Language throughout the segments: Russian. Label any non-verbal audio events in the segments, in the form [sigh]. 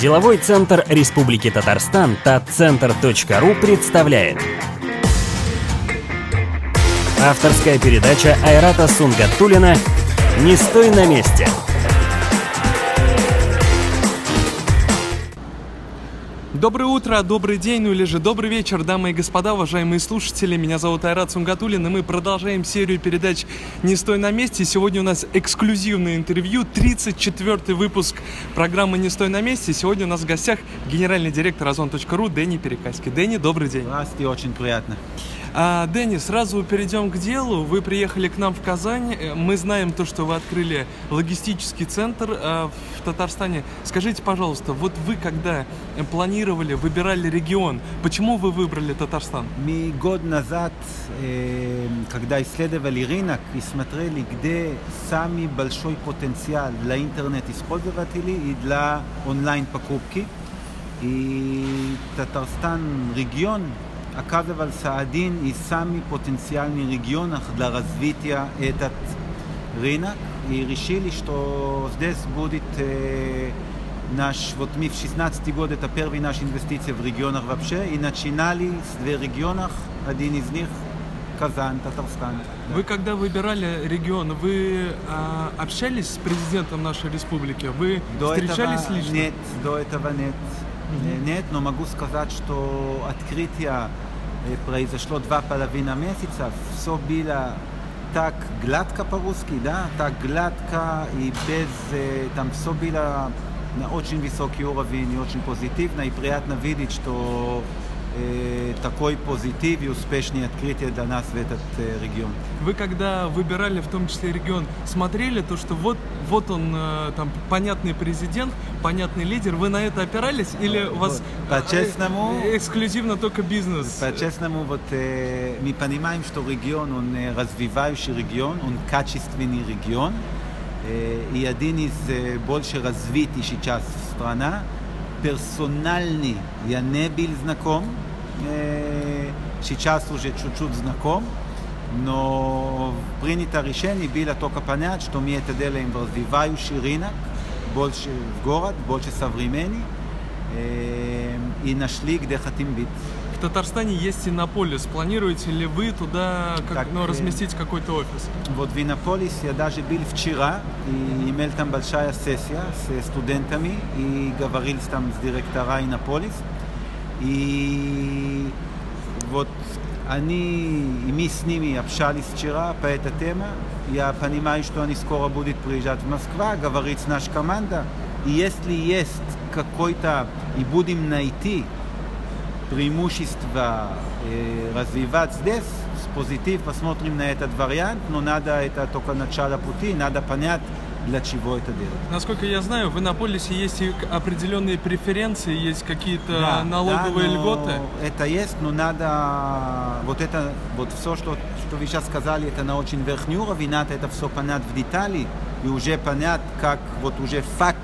Деловой центр Республики Татарстан татцентр.ру представляет. Авторская передача Айрата Сунгатулина «Не стой на месте» Доброе утро, добрый день, ну или же добрый вечер, дамы и господа, уважаемые слушатели. Меня зовут Айрат Сунгатулин, и мы продолжаем серию передач «Не стой на месте». Сегодня у нас эксклюзивное интервью, 34-й выпуск программы «Не стой на месте». Сегодня у нас в гостях генеральный директор Озон.ру Дэнни Перекаськи. Дэнни, добрый день. Здравствуйте, очень приятно. А, Дэнни, сразу перейдем к делу. Вы приехали к нам в Казань. Э, мы знаем то, что вы открыли логистический центр а, в Татарстане. Скажите, пожалуйста, вот вы когда планировали, выбирали регион, почему вы выбрали Татарстан? Мы год назад, э, когда исследовали рынок и смотрели, где самый большой потенциал для интернет-использователей и для онлайн-покупки, и Татарстан регион оказывался один из самых потенциальных регионов для развития этот рынок и решили, что здесь будет э, наш, вот мы в 16 год, это первый наш инвестиция в регионах вообще, и начинали с двух регионов, один из них Казань, Татарстан. Да. Вы когда выбирали регион, вы а, общались с президентом нашей республики? Вы до встречались этого лично? Нет, до этого нет. Mm-hmm. Нет, но могу сказать, что открытие произошло два половина месяца, все было так гладко по-русски, да, так гладко и без, там все было на очень высокий уровень и очень позитивно, и приятно видеть, что э, такой позитив и успешное открытие для нас в этот э, регион. Вы когда выбирали в том числе регион, смотрели то, что вот, вот он э, там понятный президент, понятный лидер, вы на это опирались или у вас по-честному, эксклюзивно только бизнес? По-честному, вот э, мы понимаем, что регион, он развивающий регион, он качественный регион, э, и один из э, больше развитый сейчас страна, персональный, я не был знаком, сейчас уже чуть-чуть знаком, но принято решение было только понять, что мы это делаем в развивающий рынок, больше в город, больше современный, и нашли, где хотим быть. В Татарстане есть Иннополис. Планируете ли вы туда как, так, ну, разместить какой-то офис? Вот в Иннополис я даже был вчера и имел там большая сессия с студентами и говорил там с директора Иннополис. И вот они, и мы с ними общались вчера по этой теме. Я понимаю, что они скоро будут приезжать в Москву, говорить с нашей командой. И если есть какой-то, и будем найти преимущество э, развивать здесь, с позитив посмотрим на этот вариант, но надо это только начало пути, надо понять, для чего это делать. Насколько я знаю, в Иннополисе есть и определенные преференции, есть какие-то да, налоговые да, льготы. Это есть, но надо вот это, вот все, что, что вы сейчас сказали, это на очень верхний уровень, надо это все понять в детали и уже понять, как вот уже факт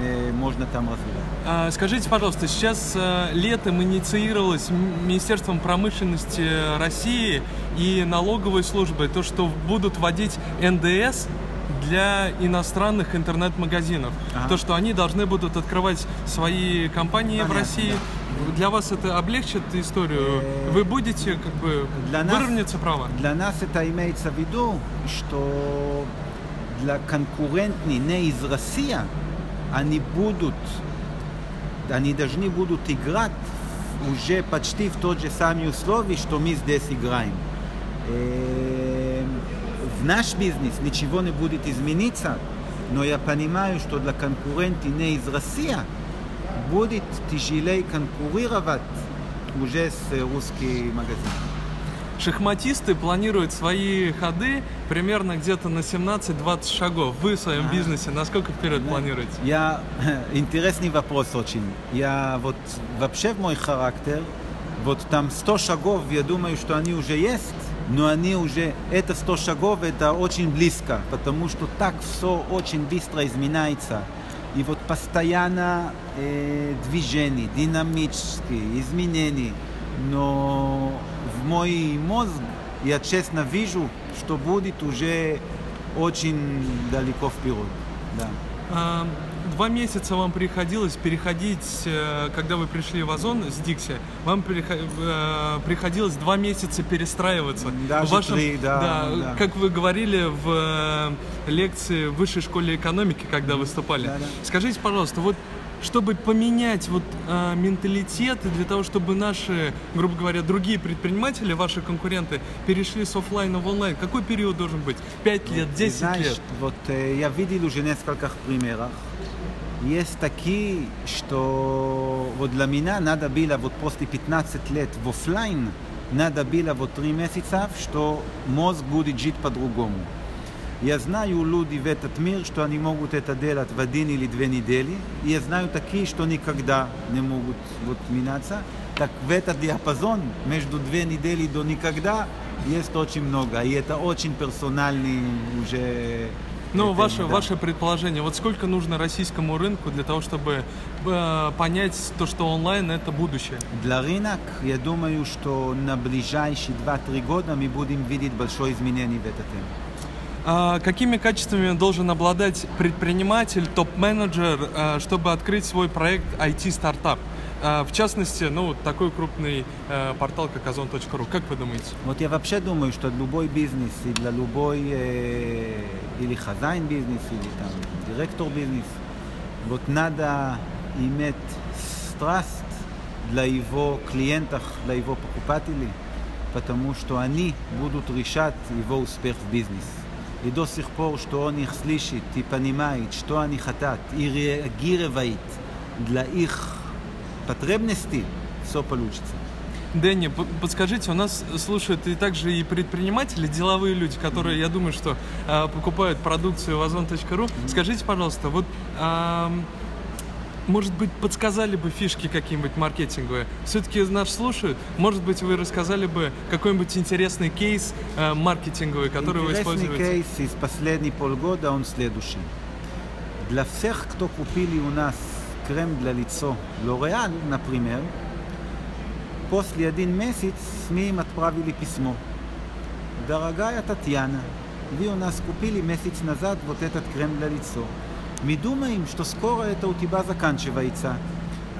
э, можно там развивать. А, скажите, пожалуйста, сейчас э, летом инициировалось Министерством промышленности России и налоговой службой то, что будут вводить НДС для иностранных интернет-магазинов. Ага. То, что они должны будут открывать свои компании Понятно, в России. Да. Для вас это облегчит историю? Э, Вы будете как бы для выровняться нас, права? Для нас это имеется в виду, что для конкурентов не из России они будут, они должны будут играть уже почти в тот же самый условия, что мы здесь играем. Э, в наш бизнес ничего не будет измениться, но я понимаю, что для конкурентов не из России будет тяжелее конкурировать уже с русским магазином. Шахматисты планируют свои ходы примерно где-то на 17-20 шагов. Вы в своем а, бизнесе насколько вперед да. планируете? Я интересный вопрос очень. Я вот вообще в мой характер, вот там 100 шагов, я думаю, что они уже есть, но они уже, это 100 шагов, это очень близко, потому что так все очень быстро изменяется. И вот постоянно э, движение, динамические изменения. Но в мой мозг я честно вижу, что будет уже очень далеко вперед. Да. Два месяца вам приходилось переходить, э, когда вы пришли в Озон с Дикси, вам э, приходилось два месяца перестраиваться. Даже В вашем- три, да, да. Как вы говорили в э, лекции в Высшей школе экономики, когда выступали. Да, да. Скажите, пожалуйста, вот чтобы поменять вот э, менталитет и для того, чтобы наши, грубо говоря, другие предприниматели, ваши конкуренты перешли с оффлайна в онлайн, какой период должен быть? Пять лет, Ты 10 знаешь, лет? вот э, я видел уже нескольких примеров. Есть такие, что вот для меня надо было вот после 15 лет в офлайн, надо было вот 3 месяца, что мозг будет жить по-другому. Я знаю люди в этот мир, что они могут это делать в один или две недели. Я знаю такие, что никогда не могут вот меняться. Так в этот диапазон между две недели до никогда есть очень много. И это очень персональный уже... Ну, ваше, да. ваше предположение, вот сколько нужно российскому рынку для того, чтобы э, понять то, что онлайн это будущее? Для рынок, я думаю, что на ближайшие 2-3 года мы будем видеть большое изменение в этой теме. А какими качествами должен обладать предприниматель, топ-менеджер, э, чтобы открыть свой проект IT-стартап? Э, В частности, ну, такой крупный э, портал, как озон.ру. Как вы думаете? Вот я вообще думаю, что любой бизнес и для любой э, или хозяин бизнес, или там директор бизнес, вот надо иметь страсть для его клиентов, для его покупателей, потому что они будут решать его успех в бизнес. И до сих пор, что он их слышит и понимает, что они хотят, и реагировать для их потребностей, все получится. Дэнни, подскажите, у нас слушают и также и предприниматели, деловые люди, которые, я думаю, что э, покупают продукцию в озон.ру. Скажите, пожалуйста, вот ам, может быть, подсказали бы фишки какие-нибудь маркетинговые? Все-таки нас слушают. Может быть, вы рассказали бы какой-нибудь интересный кейс э, маркетинговый, который вы Интересный используете? кейс из последних полгода, он следующий. Для всех, кто купили у нас крем для лицо L'Oreal, например, после один месяц мы им отправили письмо. Дорогая Татьяна, вы у нас купили месяц назад вот этот крем для лицо. Мы думаем, что скоро это у тебя заканчивается.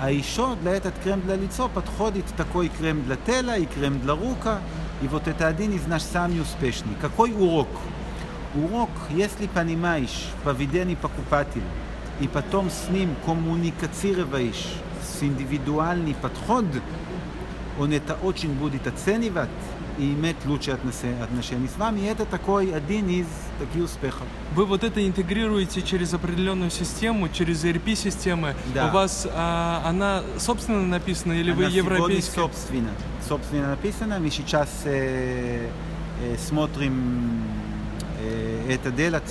А еще для этот крем для лицо подходит такой крем для тела и крем для рука. И вот это один из наш самый успешный. Какой урок? Урок, если понимаешь поведение покупателя и потом с ним коммуникацируешь с индивидуальный подход, он это очень будет оценивать и иметь лучшие отношения с вами. И это такой один из таких успехов. Вы вот это интегрируете через определенную систему, через ERP-системы. Да. У вас а, она собственно написана или вы Она сегодня европейская? собственно. Собственно написано. Мы сейчас э, э, смотрим это делать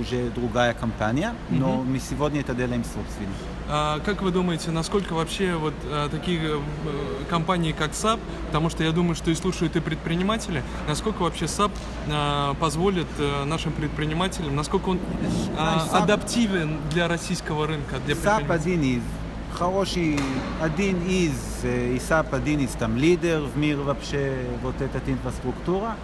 уже другая компания, но мы сегодня это делаем собственно. А как вы думаете, насколько вообще вот а, такие э, компании, как SAP, потому что я думаю, что и слушают и предприниматели, насколько вообще SAP а, позволит э, нашим предпринимателям, насколько он а, SAP адаптивен для российского рынка, для предпринимателей? один из хороший, один из, э, и SAP один из там лидер в мир вообще вот эта инфраструктура.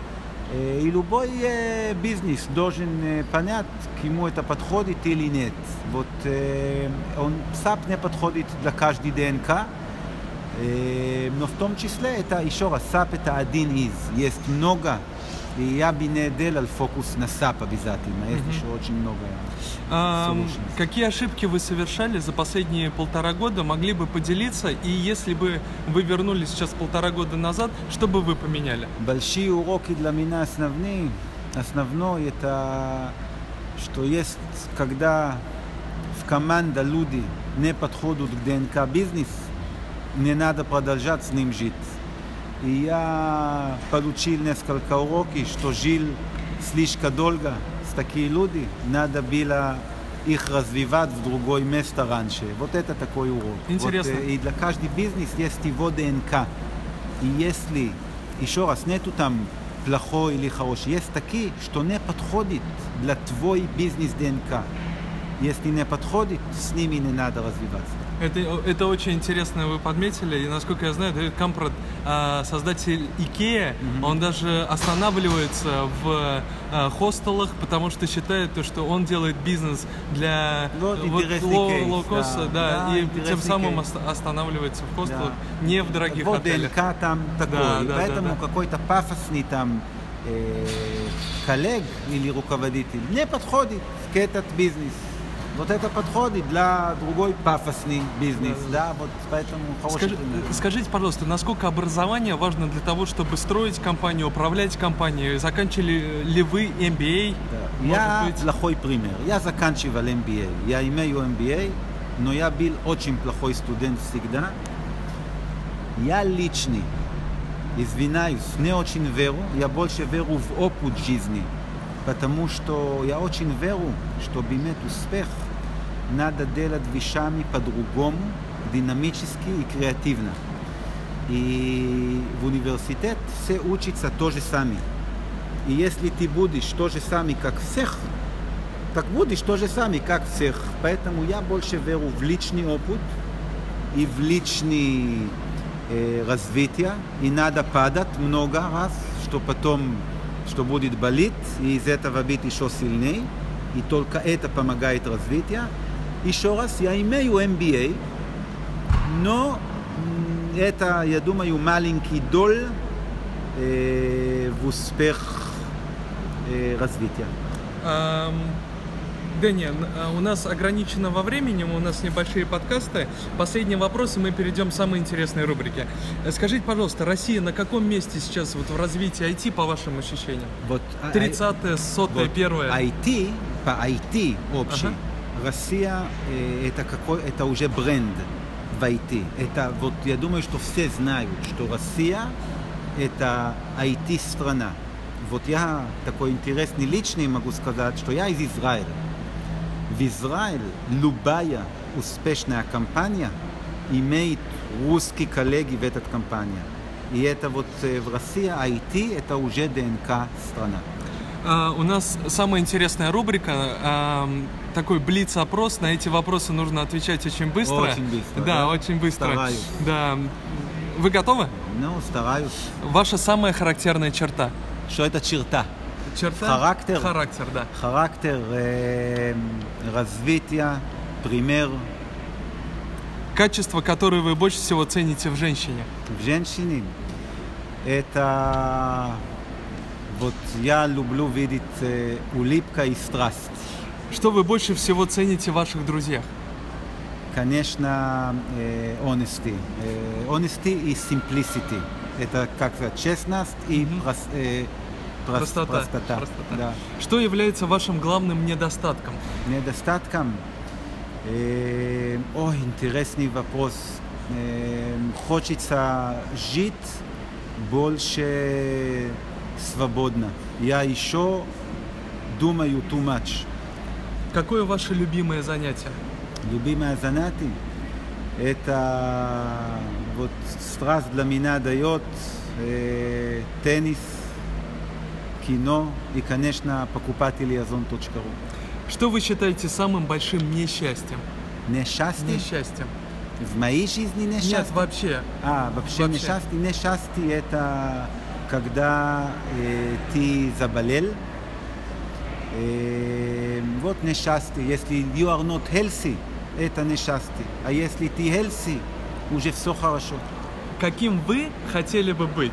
Э, И любой э, бизнес должен э, понять, к ему это подходит или нет. Вот э, он SAP не подходит для каждой ДНК, э, но в том числе это еще раз, SAP это один из. Есть много, и я бы не делал фокус на SAP обязательно, есть еще очень много. А, какие ошибки вы совершали за последние полтора года, могли бы поделиться? И если бы вы вернулись сейчас полтора года назад, что бы вы поменяли? Большие уроки для меня основные. Основной это, что есть, когда в команда люди не подходят к ДНК бизнес, не надо продолжать с ним жить. И я получил несколько уроков, что жил слишком долго с такими людьми, надо было их развивать в другое место раньше. Вот это такой урок. Интересно. Вот, э, и для каждого бизнес есть его ДНК. И если, еще раз, нету там плохой или хороший, есть такие, что не подходит для твой бизнес ДНК. Если не подходит, с ними не надо развиваться. Это, это очень интересно вы подметили, и насколько я знаю, Дэвид Кампрат, а, создатель Икея, он даже останавливается в а, хостелах, потому что считает, то, что он делает бизнес для вот интересный low- кейс, лоукоста, да. да, Да, и тем самым кейс. останавливается в хостелах, Да. не в дорогих вот отелях. ДНК там такой, Да, и да, поэтому да, да. какой-то пафосный там э, коллег или руководитель не подходит к этот бизнес. Вот это подходит для другой пафосный бизнес, да, вот поэтому хороший Скажи- пример. скажите, пожалуйста, насколько образование важно для того, чтобы строить компанию, управлять компанией? Заканчивали ли вы MBA? Да. Я быть- плохой пример. Я заканчивал MBA. Я имею MBA, но я был очень плохой студент всегда. Я личный, извиняюсь, не очень веру. Я больше веру в опыт жизни потому что я очень верю, что бимет успех надо делать вещами по-другому, динамически и креативно. И в университет все учатся тоже сами. И если ты будешь тоже самое, как всех, так будешь тоже самое, как всех. Поэтому я больше верю в личный опыт и в личный э, развитие. И надо падать много раз, что потом что будет болеть, и из этого быть еще сильнее. И только это помогает развитию. Еще раз, я имею MBA, но м, это, я думаю, маленький доль э, в успех э, развития. Дэнни, а, у нас ограничено во времени, у нас небольшие подкасты. Последний вопрос, и мы перейдем к самой интересной рубрике. Э, Скажите, пожалуйста, Россия на каком месте сейчас вот в развитии IT, по вашим ощущениям? Вот, а- 30-е, 100-е, вот 1 IT, по IT общий, Ага. Россия э, это, какой, это уже бренд в IT. Это, вот, я думаю, что все знают, что Россия это IT-страна. Вот я такой интересный личный могу сказать, что я из Израиля. В Израиле любая успешная компания имеет русские коллеги в этой компании. И это вот э, в России IT это уже ДНК страна. А, у нас самая интересная рубрика, ам, такой блиц-опрос. На эти вопросы нужно отвечать очень быстро. Очень быстро, Да, да? очень быстро. Стараюсь. Да. Вы готовы? Ну, стараюсь. Ваша самая характерная черта? Что это черта? Черта? Характер. Характер, да. Характер, э, развитие, пример Качество, которое вы больше всего цените в женщине? в женщине. Это вот я люблю видеть э, улыбка и страсть. Что вы больше всего цените в ваших друзьях? Конечно, э, honesty. Э, honesty и simplicity. Это как сказать, честность и Мгм. прос- э, прос- Простота. простота. Простота. Да. Что является вашим главным недостатком? недостатком. Э, Ой, интересный вопрос. Э, Хочется жить больше свободно. Я еще думаю too much. Какое ваше любимое занятие? Любимое занятие это вот страсть для меня дает э, теннис, кино и, конечно, покупатели озон.ру. Что вы считаете самым большим несчастьем? Несчастье? Несчастьем. В моей жизни несчастье? Нет, вообще. А, вообще, Вообще. несчастье, несчастье это когда э, ты заболел. Э, вот несчастье. Если you are not healthy, это несчастье. А если ты healthy, уже все хорошо. Каким вы хотели бы быть?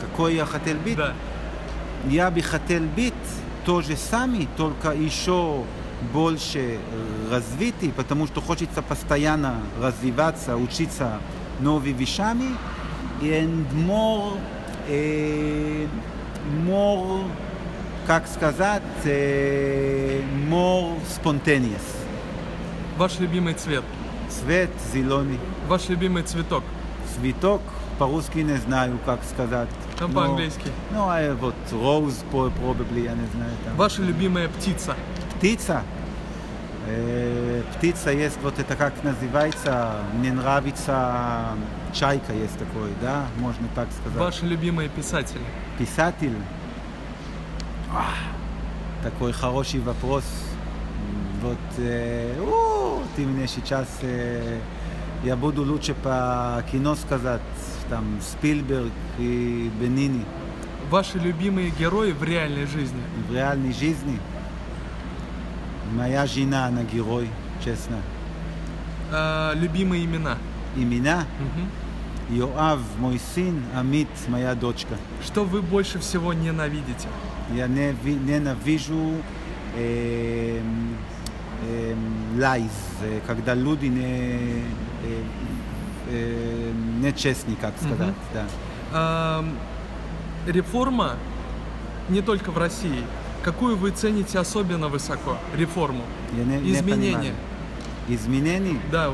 Какой я хотел быть? Да. Я бы хотел быть то же самое, только еще больше развитый, потому что хочется постоянно развиваться, учиться новыми вещами. And more, э, more, как сказать, э, more spontaneous. Ваш любимый цвет? Цвет зеленый, Ваш любимый цветок? цветок, по-русски не знаю, как сказать. Но- по-английски? Ну, а вот rose, probably, я не знаю. Там. Ваша любимая птица? птица. Э, птица есть, вот это как называется, мне нравится чайка есть такой, да, можно так сказать. Ваши любимые писатели? Писатель. Ах, такой хороший вопрос. Вот э, у, ты мне сейчас э, Я буду лучше по кино сказать, там, Спилберг и Бенини. Ваши любимые герои в реальной жизни. В реальной жизни моя жена, она герой, честно. Э, любимые имена. Имена Мгм. Йоав, мой сын, Амит, моя дочка. Что вы больше всего ненавидите? Я не ви- ненавижу эм, эм, лайз, э, когда люди не, э, э, нечестны, как сказать. Да. Эм, реформа не только в России. Какую вы цените особенно высоко? Реформу. Я не- не Изменения. понимаю. Изменения? Да,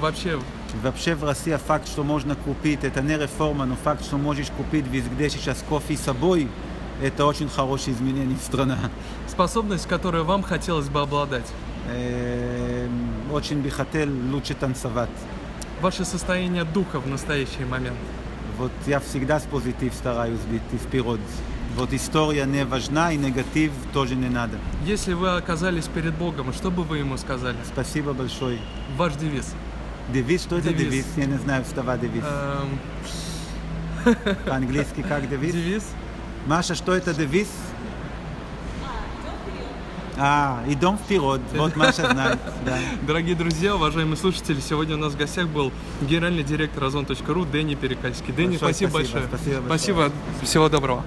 вообще. Вообще в России факт, что можно купить, это не реформа, но факт, что можешь купить везде сейчас кофе с собой, это очень хорошее изменение в стране. Способность, которую вам хотелось бы обладать. Эм, Очень бы хотел лучше танцевать. Ваше состояние духа в настоящий момент. Вот я всегда с позитив стараюсь быть и вперед. Вот история не важна и негатив тоже не надо. Если вы оказались перед Богом, что бы вы ему сказали? Спасибо большое. Ваш девиз. Девиз, что это Девиз. девиз? Я не знаю слова девиз. Эм, По-английски как [laughs] девиз? девиз. Маша, что это девиз? А, идем вперед. Вот Маша знает. Да. Дорогие друзья, уважаемые слушатели, сегодня у нас в гостях был генеральный директор Озон.ру Дэнни Перекальский. Дэнни, спасибо, большое. спасибо большое. Спасибо. Всего доброго.